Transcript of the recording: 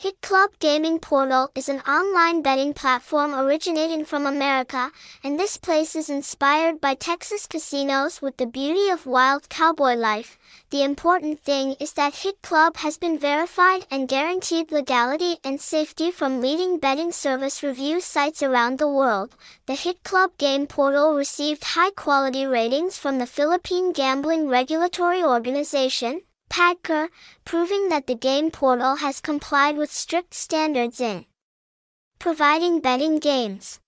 Hit Club Gaming Portal is an online betting platform originating from America, and this place is inspired by Texas casinos with the beauty of wild cowboy life. The important thing is that Hit Club has been verified and guaranteed legality and safety from leading betting service review sites around the world. The Hit Club Game Portal received high quality ratings from the Philippine Gambling Regulatory Organization, PAGCOR, proving that the game portal has complied with strict standards in providing betting games.